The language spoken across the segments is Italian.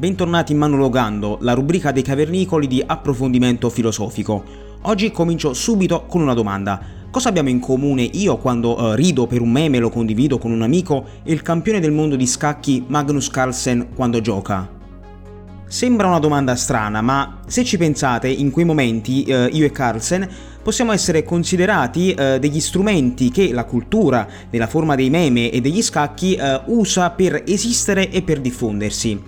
bentornati in Manologando, la rubrica dei cavernicoli di approfondimento filosofico. Oggi comincio subito con una domanda. Cosa abbiamo in comune io quando uh, rido per un meme, lo condivido con un amico, e il campione del mondo di scacchi Magnus Carlsen quando gioca? Sembra una domanda strana, ma se ci pensate, in quei momenti uh, io e Carlsen possiamo essere considerati eh, degli strumenti che la cultura, nella forma dei meme e degli scacchi, eh, usa per esistere e per diffondersi.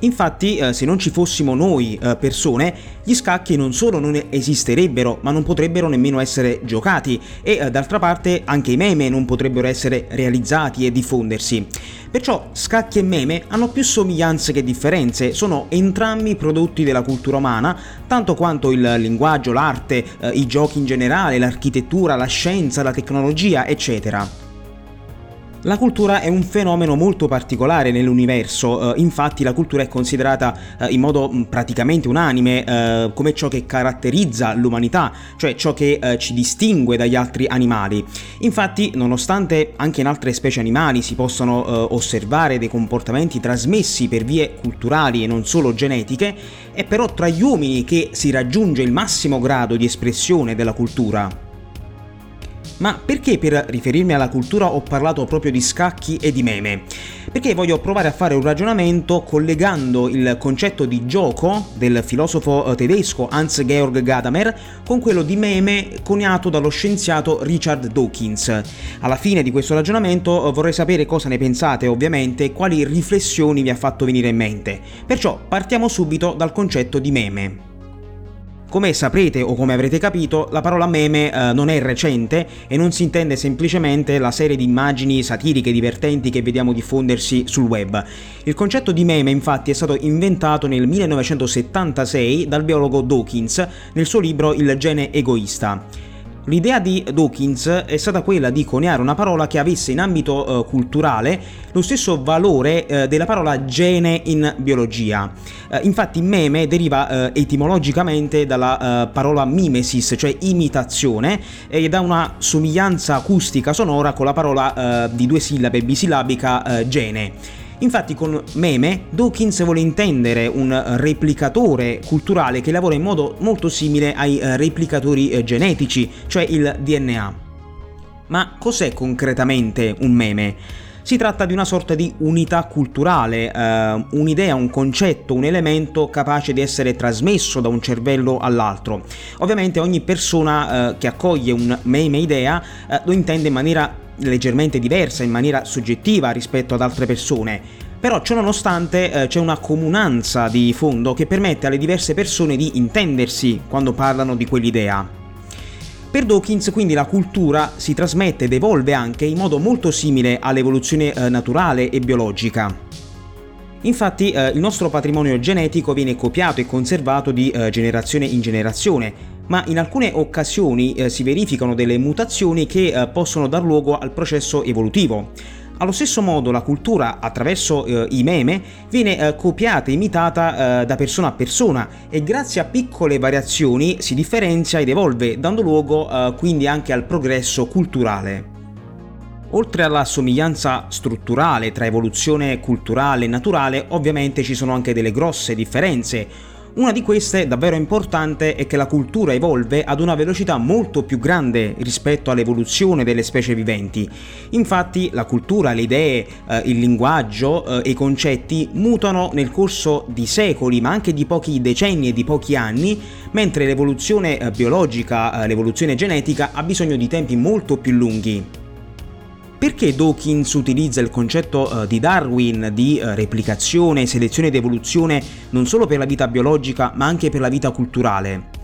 Infatti, eh, se non ci fossimo noi eh, persone, gli scacchi non solo non esisterebbero, ma non potrebbero nemmeno essere giocati e eh, d'altra parte anche i meme non potrebbero essere realizzati e diffondersi. Perciò scacchi e meme hanno più somiglianze che differenze, sono entrambi prodotti della cultura umana, tanto quanto il linguaggio, l'arte, i giochi in generale, l'architettura, la scienza, la tecnologia, eccetera. La cultura è un fenomeno molto particolare nell'universo, eh, infatti la cultura è considerata eh, in modo mm, praticamente unanime eh, come ciò che caratterizza l'umanità, cioè ciò che eh, ci distingue dagli altri animali. Infatti, nonostante anche in altre specie animali si possano eh, osservare dei comportamenti trasmessi per vie culturali e non solo genetiche, è però tra gli uomini che si raggiunge il massimo grado di espressione della cultura. Ma perché per riferirmi alla cultura ho parlato proprio di scacchi e di meme? Perché voglio provare a fare un ragionamento collegando il concetto di gioco del filosofo eh, tedesco Hans-Georg Gadamer con quello di meme coniato dallo scienziato Richard Dawkins. Alla fine di questo ragionamento eh, vorrei sapere cosa ne pensate ovviamente e quali riflessioni vi ha fatto venire in mente. Perciò partiamo subito dal concetto di meme. Come saprete o come avrete capito, la parola meme eh, non è recente e non si intende semplicemente la serie di immagini satiriche divertenti che vediamo diffondersi sul web. Il concetto di meme infatti è stato inventato nel 1976 dal biologo Dawkins nel suo libro Il gene egoista. L'idea di Dawkins è stata quella di coniare una parola che avesse in ambito eh, culturale lo stesso valore eh, della parola gene in biologia. Eh, infatti meme deriva eh, etimologicamente dalla eh, parola mimesis, cioè imitazione, e da una somiglianza acustica sonora con la parola eh, di due sillabe bisillabica gene. Infatti con meme Dawkins vuole intendere un replicatore culturale che lavora in modo molto simile ai replicatori eh, genetici, cioè il DNA. Ma cos'è concretamente un meme? Si tratta di una sorta di unità culturale, eh, un'idea, un concetto, un elemento capace di essere trasmesso da un cervello all'altro. Ovviamente ogni persona eh, che accoglie un meme idea eh, lo intende in maniera leggermente diversa, in maniera soggettiva rispetto ad altre persone. Però ciononostante eh, c'è una comunanza di fondo che permette alle diverse persone di intendersi quando parlano di quell'idea. Per Dawkins quindi la cultura si trasmette ed evolve anche in modo molto simile all'evoluzione eh, naturale e biologica. Infatti eh, il nostro patrimonio genetico viene copiato e conservato di eh, generazione in generazione, ma in alcune occasioni eh, si verificano delle mutazioni che eh, possono dar luogo al processo evolutivo. Allo stesso modo la cultura attraverso eh, i meme viene eh, copiata e imitata da persona a persona e grazie a piccole variazioni si differenzia ed evolve dando luogo quindi anche al progresso culturale. Oltre alla somiglianza strutturale tra evoluzione culturale e naturale, ovviamente ci sono anche delle grosse differenze. Una di queste, davvero importante, è che la cultura evolve ad una velocità molto più grande rispetto all'evoluzione delle specie viventi. Infatti la cultura, le idee, eh, il linguaggio eh, e i concetti mutano nel corso di secoli, ma anche di pochi decenni e di pochi anni, mentre l'evoluzione eh, biologica, eh, l'evoluzione genetica ha bisogno di tempi molto più lunghi. Perché Dawkins utilizza il concetto uh, di Darwin di uh, replicazione, selezione ed evoluzione non solo per la vita biologica ma anche per la vita culturale?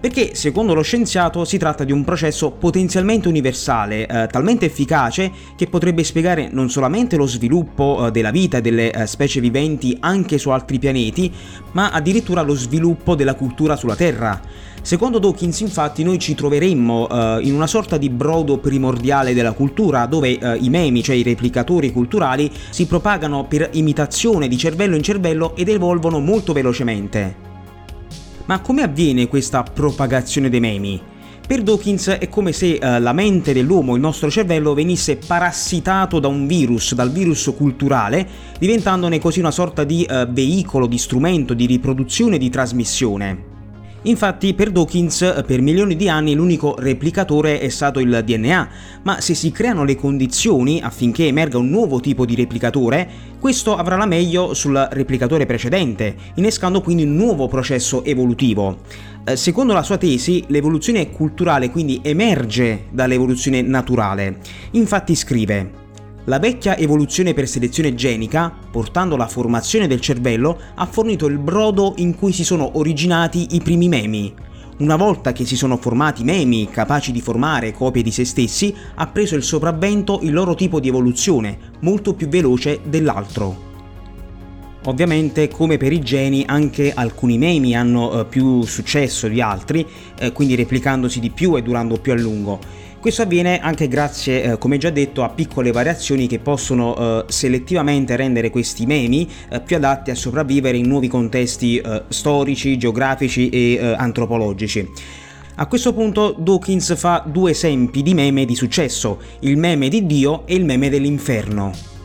Perché secondo lo scienziato si tratta di un processo potenzialmente universale, eh, talmente efficace che potrebbe spiegare non solamente lo sviluppo eh, della vita delle eh, specie viventi anche su altri pianeti, ma addirittura lo sviluppo della cultura sulla Terra. Secondo Dawkins infatti noi ci troveremmo eh, in una sorta di brodo primordiale della cultura dove eh, i memi, cioè i replicatori culturali, si propagano per imitazione di cervello in cervello ed evolvono molto velocemente. Ma come avviene questa propagazione dei memi? Per Dawkins è come se eh, la mente dell'uomo, il nostro cervello, venisse parassitato da un virus, dal virus culturale, diventandone così una sorta di eh, veicolo, di strumento, di riproduzione, di trasmissione. Infatti per Dawkins per milioni di anni l'unico replicatore è stato il DNA, ma se si creano le condizioni affinché emerga un nuovo tipo di replicatore, questo avrà la meglio sul replicatore precedente, innescando quindi un nuovo processo evolutivo. Eh, secondo la sua tesi, l'evoluzione culturale quindi emerge dall'evoluzione naturale. Infatti scrive la vecchia evoluzione per selezione genica, portando la formazione del cervello, ha fornito il brodo in cui si sono originati i primi memi. Una volta che si sono formati memi capaci di formare copie di se stessi, ha preso il sopravvento il loro tipo di evoluzione, molto più veloce dell'altro. Ovviamente, come per i geni, anche alcuni memi hanno eh, più successo di altri, eh, quindi replicandosi di più e durando più a lungo. Questo avviene anche grazie, eh, come già detto, a piccole variazioni che possono eh, selettivamente rendere questi memi eh, più adatti a sopravvivere in nuovi contesti eh, storici, geografici e eh, antropologici. A questo punto Dawkins fa due esempi di meme di successo, il meme di Dio e il meme dell'inferno.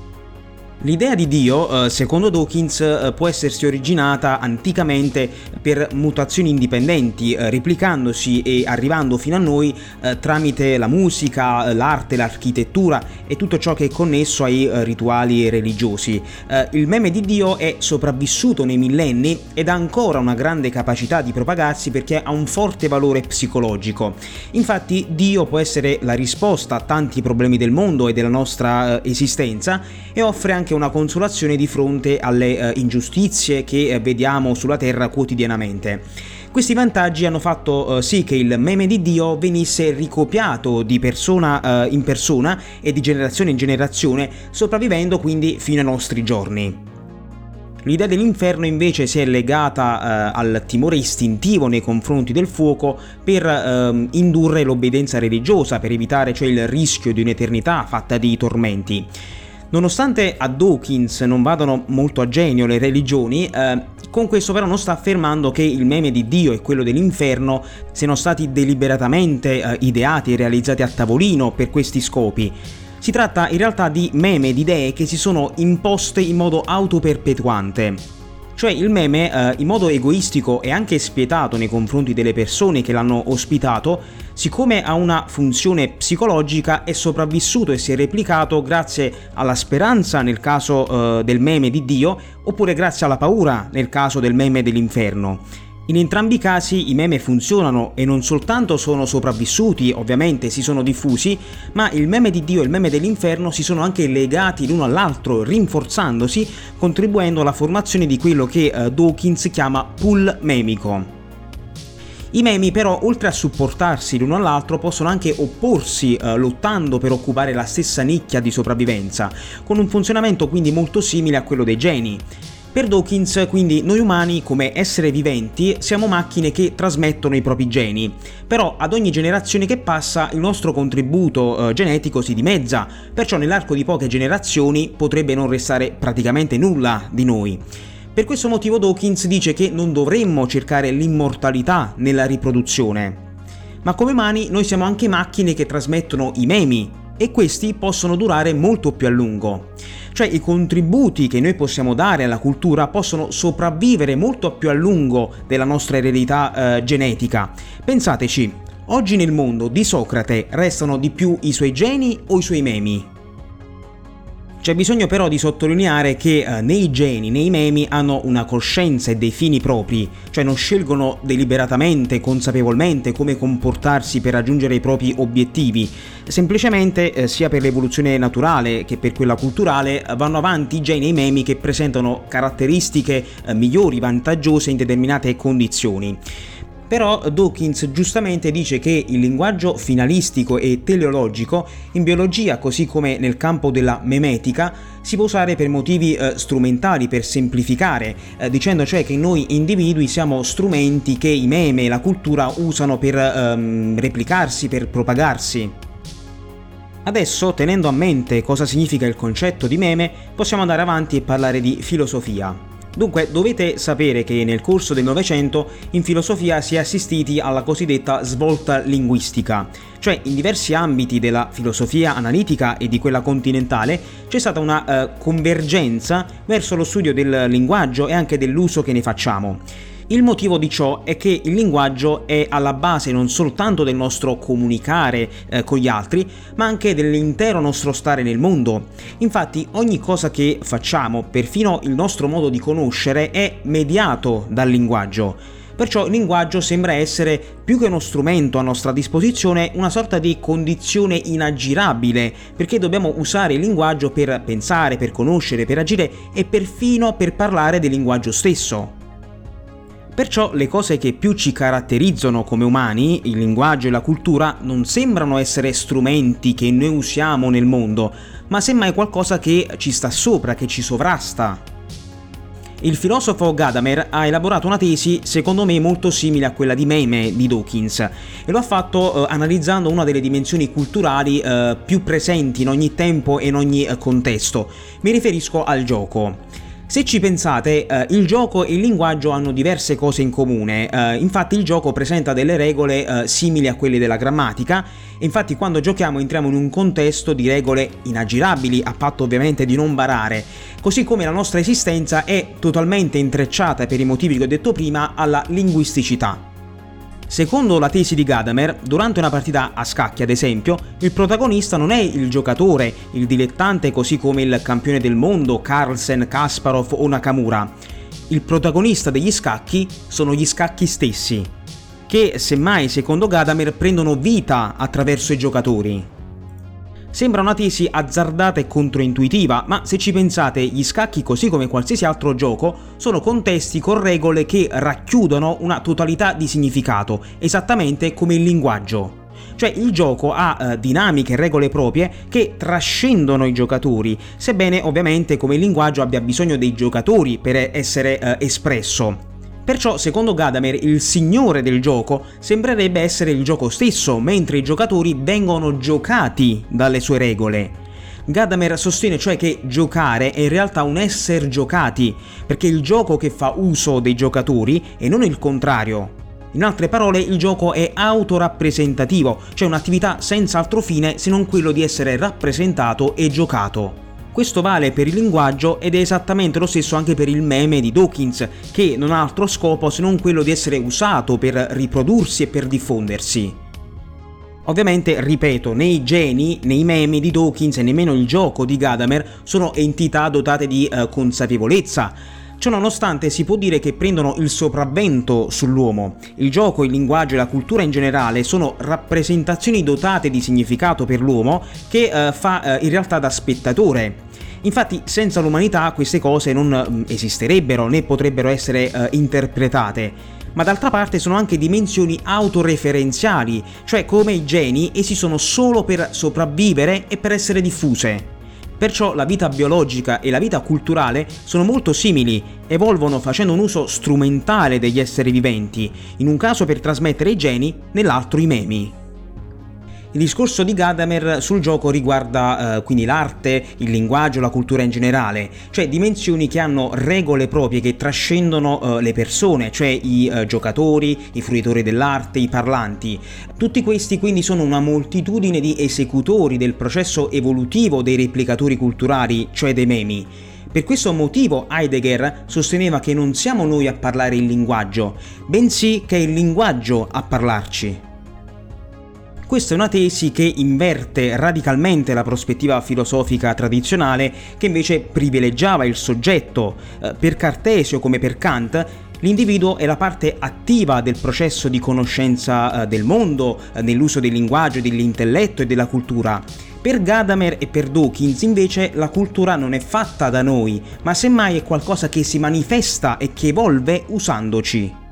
L'idea di Dio, eh, secondo Dawkins, eh, può essersi originata anticamente per mutazioni indipendenti, eh, replicandosi e arrivando fino a noi tramite la musica, l'arte, l'architettura e tutto ciò che è connesso ai rituali religiosi. Il meme di Dio è sopravvissuto nei millenni ed ha ancora una grande capacità di propagarsi perché ha un forte valore psicologico. Infatti Dio può essere la risposta a tanti problemi del mondo e della nostra esistenza e offre anche anche una consolazione di fronte alle eh, ingiustizie che eh, vediamo sulla Terra quotidianamente. Questi vantaggi hanno fatto eh, sì che il meme di Dio venisse ricopiato di persona in persona e di generazione in generazione, sopravvivendo quindi fino ai nostri giorni. L'idea dell'inferno invece si è legata eh, al timore istintivo nei confronti del fuoco per eh, indurre l'obbedienza religiosa, per evitare cioè il rischio di un'eternità fatta di tormenti. Nonostante a Dawkins non vadano molto a genio le religioni, eh, con questo però non sta affermando che il meme di Dio e quello dell'inferno siano stati deliberatamente eh, ideati e realizzati a tavolino per questi scopi. Si tratta in realtà di meme di idee che si sono imposte in modo autoperpetuante. Cioè il meme, eh, in modo egoistico e anche spietato nei confronti delle persone che l'hanno ospitato, siccome ha una funzione psicologica, è sopravvissuto e si è replicato grazie alla speranza nel caso eh, del meme di Dio, oppure grazie alla paura nel caso del meme dell'inferno. In entrambi i casi i meme funzionano e non soltanto sono sopravvissuti, ovviamente si sono diffusi, ma il meme di Dio e il meme dell'inferno si sono anche legati l'uno all'altro, rinforzandosi, contribuendo alla formazione di quello che eh, Dawkins chiama pool memico. I memi però, oltre a supportarsi l'uno all'altro, possono anche opporsi eh, lottando per occupare la stessa nicchia di sopravvivenza, con un funzionamento quindi molto simile a quello dei geni. Per Dawkins, quindi, noi umani, come esseri viventi, siamo macchine che trasmettono i propri geni, però ad ogni generazione che passa il nostro contributo eh, genetico si dimezza, perciò nell'arco di poche generazioni potrebbe non restare praticamente nulla di noi. Per questo motivo Dawkins dice che non dovremmo cercare l'immortalità nella riproduzione. Ma come umani noi siamo anche macchine che trasmettono i memi, e questi possono durare molto più a lungo. Cioè i contributi che noi possiamo dare alla cultura possono sopravvivere molto più a lungo della nostra eredità eh, genetica. Pensateci, oggi nel mondo di Socrate restano di più i suoi geni o i suoi memi? C'è bisogno però di sottolineare che eh, né i geni né i memi hanno una coscienza e dei fini propri, cioè non scelgono deliberatamente, consapevolmente come comportarsi per raggiungere i propri obiettivi, semplicemente eh, sia per l'evoluzione naturale che per quella culturale vanno avanti i geni e i memi che presentano caratteristiche eh, migliori, vantaggiose in determinate condizioni. Però Dawkins giustamente dice che il linguaggio finalistico e teleologico in biologia, così come nel campo della memetica, si può usare per motivi eh, strumentali, per semplificare, eh, dicendo cioè che noi individui siamo strumenti che i meme e la cultura usano per ehm, replicarsi, per propagarsi. Adesso, tenendo a mente cosa significa il concetto di meme, possiamo andare avanti e parlare di filosofia. Dunque dovete sapere che nel corso del Novecento in filosofia si è assistiti alla cosiddetta svolta linguistica, cioè in diversi ambiti della filosofia analitica e di quella continentale c'è stata una eh, convergenza verso lo studio del linguaggio e anche dell'uso che ne facciamo. Il motivo di ciò è che il linguaggio è alla base non soltanto del nostro comunicare eh, con gli altri, ma anche dell'intero nostro stare nel mondo. Infatti ogni cosa che facciamo, perfino il nostro modo di conoscere, è mediato dal linguaggio. Perciò il linguaggio sembra essere più che uno strumento a nostra disposizione, una sorta di condizione inaggirabile, perché dobbiamo usare il linguaggio per pensare, per conoscere, per agire e perfino per parlare del linguaggio stesso. Perciò le cose che più ci caratterizzano come umani, il linguaggio e la cultura, non sembrano essere strumenti che noi usiamo nel mondo, ma semmai qualcosa che ci sta sopra, che ci sovrasta. Il filosofo Gadamer ha elaborato una tesi secondo me molto simile a quella di Meme di Dawkins e lo ha fatto eh, analizzando una delle dimensioni culturali eh, più presenti in ogni tempo e in ogni eh, contesto. Mi riferisco al gioco. Se ci pensate, eh, il gioco e il linguaggio hanno diverse cose in comune, eh, infatti il gioco presenta delle regole eh, simili a quelle della grammatica, e infatti quando giochiamo entriamo in un contesto di regole inaggirabili, a patto ovviamente di non barare, così come la nostra esistenza è totalmente intrecciata per i motivi che ho detto prima alla linguisticità. Secondo la tesi di Gadamer, durante una partita a scacchi, ad esempio, il protagonista non è il giocatore, il dilettante così come il campione del mondo, Carlsen, Kasparov o Nakamura. Il protagonista degli scacchi sono gli scacchi stessi, che semmai, secondo Gadamer, prendono vita attraverso i giocatori. Sembra una tesi azzardata e controintuitiva, ma se ci pensate, gli scacchi, così come qualsiasi altro gioco, sono contesti con regole che racchiudono una totalità di significato, esattamente come il linguaggio. Cioè il gioco ha eh, dinamiche e regole proprie che trascendono i giocatori, sebbene ovviamente come linguaggio abbia bisogno dei giocatori per essere eh, espresso. Perciò, secondo Gadamer, il signore del gioco sembrerebbe essere il gioco stesso, mentre i giocatori vengono giocati dalle sue regole. Gadamer sostiene cioè che giocare è in realtà un essere giocati, perché è il gioco che fa uso dei giocatori e non il contrario. In altre parole, il gioco è autorappresentativo, cioè un'attività senza altro fine se non quello di essere rappresentato e giocato. Questo vale per il linguaggio ed è esattamente lo stesso anche per il meme di Dawkins, che non ha altro scopo se non quello di essere usato per riprodursi e per diffondersi. Ovviamente, ripeto, né i geni, né i memi di Dawkins e nemmeno il gioco di Gadamer sono entità dotate di eh, consapevolezza. Ciononostante si può dire che prendono il sopravvento sull'uomo. Il gioco, il linguaggio e la cultura in generale sono rappresentazioni dotate di significato per l'uomo che eh, fa eh, in realtà da spettatore. Infatti senza l'umanità queste cose non mm, esisterebbero né potrebbero essere eh, interpretate ma d'altra parte sono anche dimensioni autoreferenziali, cioè come i geni esistono solo per sopravvivere e per essere diffuse. Perciò la vita biologica e la vita culturale sono molto simili, evolvono facendo un uso strumentale degli esseri viventi, in un caso per trasmettere i geni, nell'altro i memi. Il discorso di Gadamer sul gioco riguarda eh, quindi l'arte, il linguaggio, la cultura in generale, cioè dimensioni che hanno regole proprie che trascendono eh, le persone, cioè i eh, giocatori, i fruitori dell'arte, i parlanti. Tutti questi quindi sono una moltitudine di esecutori del processo evolutivo dei replicatori culturali, cioè dei memi. Per questo motivo Heidegger sosteneva che non siamo noi a parlare il linguaggio, bensì che è il linguaggio a parlarci. Questa è una tesi che inverte radicalmente la prospettiva filosofica tradizionale che invece privilegiava il soggetto. Eh, per Cartesio come per Kant L'individuo è la parte attiva del processo di conoscenza eh, del mondo, eh, nell'uso del linguaggio, dell'intelletto e della cultura. Per Gadamer e per Dawkins invece la cultura non è fatta da noi, ma semmai è qualcosa che si manifesta e che evolve usandoci.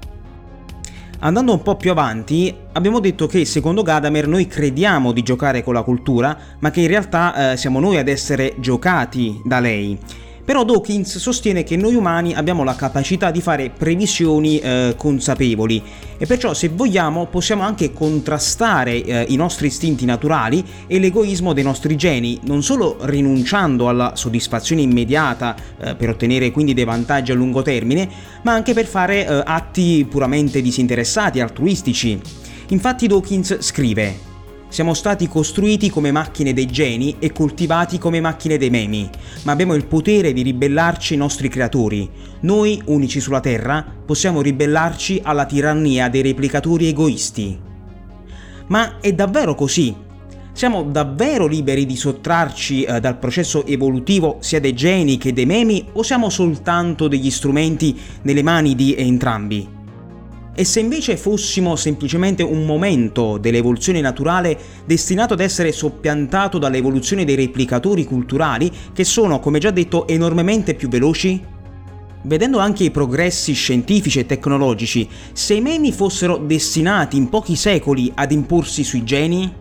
Andando un po' più avanti, abbiamo detto che secondo Gadamer noi crediamo di giocare con la cultura, ma che in realtà eh, siamo noi ad essere giocati da lei. Però Dawkins sostiene che noi umani abbiamo la capacità di fare previsioni eh, consapevoli e perciò se vogliamo possiamo anche contrastare eh, i nostri istinti naturali e l'egoismo dei nostri geni, non solo rinunciando alla soddisfazione immediata eh, per ottenere quindi dei vantaggi a lungo termine, ma anche per fare eh, atti puramente disinteressati, altruistici. Infatti Dawkins scrive siamo stati costruiti come macchine dei geni e coltivati come macchine dei memi, ma abbiamo il potere di ribellarci ai nostri creatori. Noi, unici sulla Terra, possiamo ribellarci alla tirannia dei replicatori egoisti. Ma è davvero così? Siamo davvero liberi di sottrarci eh, dal processo evolutivo sia dei geni che dei memi o siamo soltanto degli strumenti nelle mani di entrambi? E se invece fossimo semplicemente un momento dell'evoluzione naturale destinato ad essere soppiantato dall'evoluzione dei replicatori culturali che sono, come già detto, enormemente più veloci? Vedendo anche i progressi scientifici e tecnologici, se i memi fossero destinati in pochi secoli ad imporsi sui geni?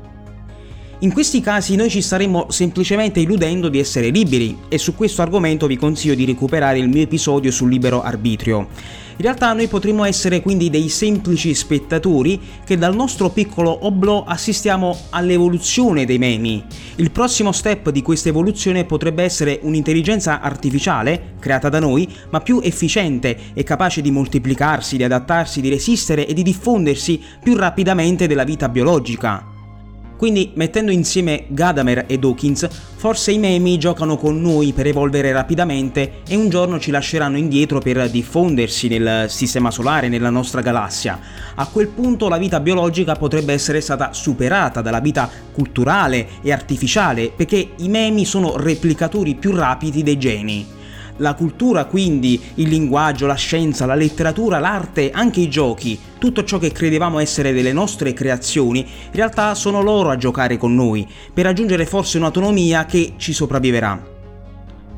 In questi casi noi ci staremmo semplicemente illudendo di essere liberi e su questo argomento vi consiglio di recuperare il mio episodio sul libero arbitrio. In realtà noi potremmo essere quindi dei semplici spettatori che dal nostro piccolo oblò assistiamo all'evoluzione dei memi. Il prossimo step di questa evoluzione potrebbe essere un'intelligenza artificiale, creata da noi, ma più efficiente e capace di moltiplicarsi, di adattarsi, di resistere e di diffondersi più rapidamente della vita biologica. Quindi mettendo insieme Gadamer e Dawkins, forse i memi giocano con noi per evolvere rapidamente e un giorno ci lasceranno indietro per diffondersi nel sistema solare, nella nostra galassia. A quel punto la vita biologica potrebbe essere stata superata dalla vita culturale e artificiale perché i memi sono replicatori più rapidi dei geni. La cultura quindi, il linguaggio, la scienza, la letteratura, l'arte, anche i giochi, tutto ciò che credevamo essere delle nostre creazioni, in realtà sono loro a giocare con noi, per raggiungere forse un'autonomia che ci sopravviverà.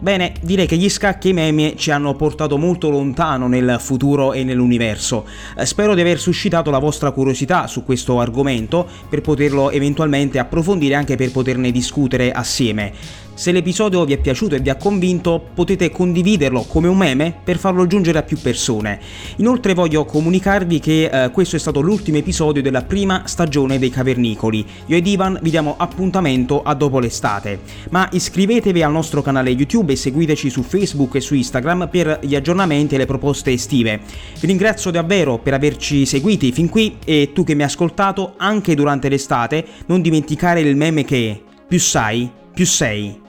Bene, direi che gli scacchi e i meme ci hanno portato molto lontano nel futuro e nell'universo. Eh, spero di aver suscitato la vostra curiosità su questo argomento per poterlo eventualmente approfondire anche per poterne discutere assieme. Se l'episodio vi è piaciuto e vi ha convinto, potete condividerlo come un meme per farlo giungere a più persone. Inoltre voglio comunicarvi che eh, questo è stato l'ultimo episodio della prima stagione dei Cavernicoli. Io ed Ivan vi diamo appuntamento a dopo l'estate. Ma iscrivetevi al nostro canale YouTube e seguiteci su Facebook e su Instagram per gli aggiornamenti e le proposte estive. Vi ringrazio davvero per averci seguiti fin qui e tu che mi hai ascoltato anche durante l'estate, non dimenticare il meme che più sai, più sei.